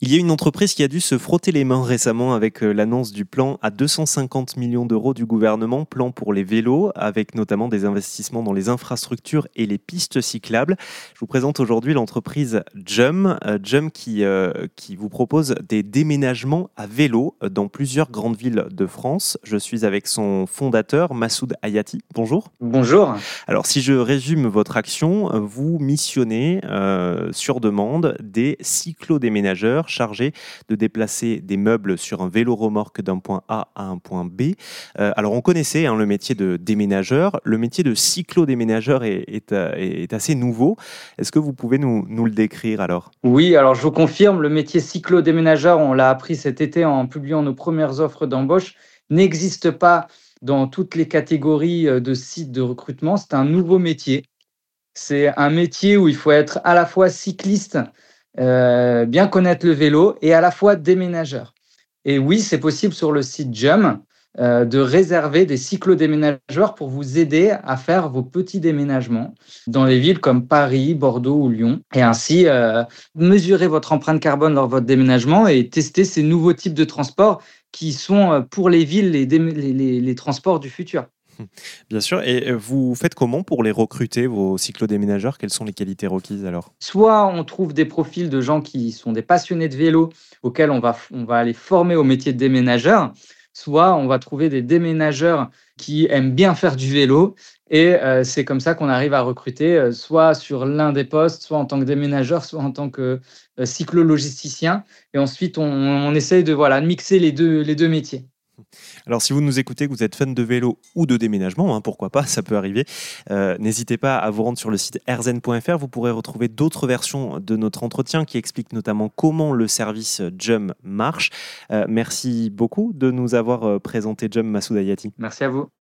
Il y a une entreprise qui a dû se frotter les mains récemment avec euh, l'annonce du plan à 250 millions d'euros du gouvernement, plan pour les vélos, avec notamment des investissements dans les infrastructures et les pistes cyclables. Je vous présente aujourd'hui l'entreprise Jum, euh, Jum qui, euh, qui vous propose des déménagements à vélo dans plusieurs grandes villes de France. Je suis avec son fondateur, Massoud Ayati. Bonjour. Bonjour. Alors si je résume votre action, vous missionnez sur demande des cyclo-déménageurs chargé de déplacer des meubles sur un vélo remorque d'un point A à un point B. Euh, alors on connaissait hein, le métier de déménageur, le métier de cyclo-déménageur est, est, euh, est, assez nouveau. Est-ce que vous pouvez nous, nous, le décrire alors? Oui, alors je vous confirme, le métier cyclo-déménageur, on l'a appris cet été en publiant nos premières offres d'embauche, n'existe pas dans toutes les catégories euh, de sites de recrutement. C'est un nouveau métier. C'est un métier où il faut être à la fois cycliste, euh, bien connaître le vélo et à la fois déménageur. Et oui, c'est possible sur le site Jum euh, de réserver des cyclo-déménageurs pour vous aider à faire vos petits déménagements dans les villes comme Paris, Bordeaux ou Lyon. Et ainsi, euh, mesurer votre empreinte carbone lors de votre déménagement et tester ces nouveaux types de transports qui sont pour les villes les, transports du futur. Bien sûr. Et vous faites comment pour les recruter, vos cyclodéménageurs? Quelles sont les qualités requises alors? Soit on trouve des profils de gens qui sont des passionnés de vélo auxquels on va, on va aller former au métier de déménageur, soit on va trouver des déménageurs qui aiment bien faire du vélo. Et euh, c'est comme ça qu'on arrive à recruter, euh, soit sur l'un des postes, soit en tant que déménageur, soit en tant que euh, cyclo-logisticien. Et ensuite, on, on, essaye de, voilà, mixer les deux, les deux métiers. Alors, si vous nous écoutez, que vous êtes fan de vélo ou de déménagement, hein, pourquoi pas, ça peut arriver, euh, n'hésitez pas à vous rendre sur le site rzen.fr. Vous pourrez retrouver d'autres versions de notre entretien qui expliquent notamment comment le service JUM marche. Euh, merci beaucoup de nous avoir euh, présenté JUM Massoud Ayati. Merci à vous.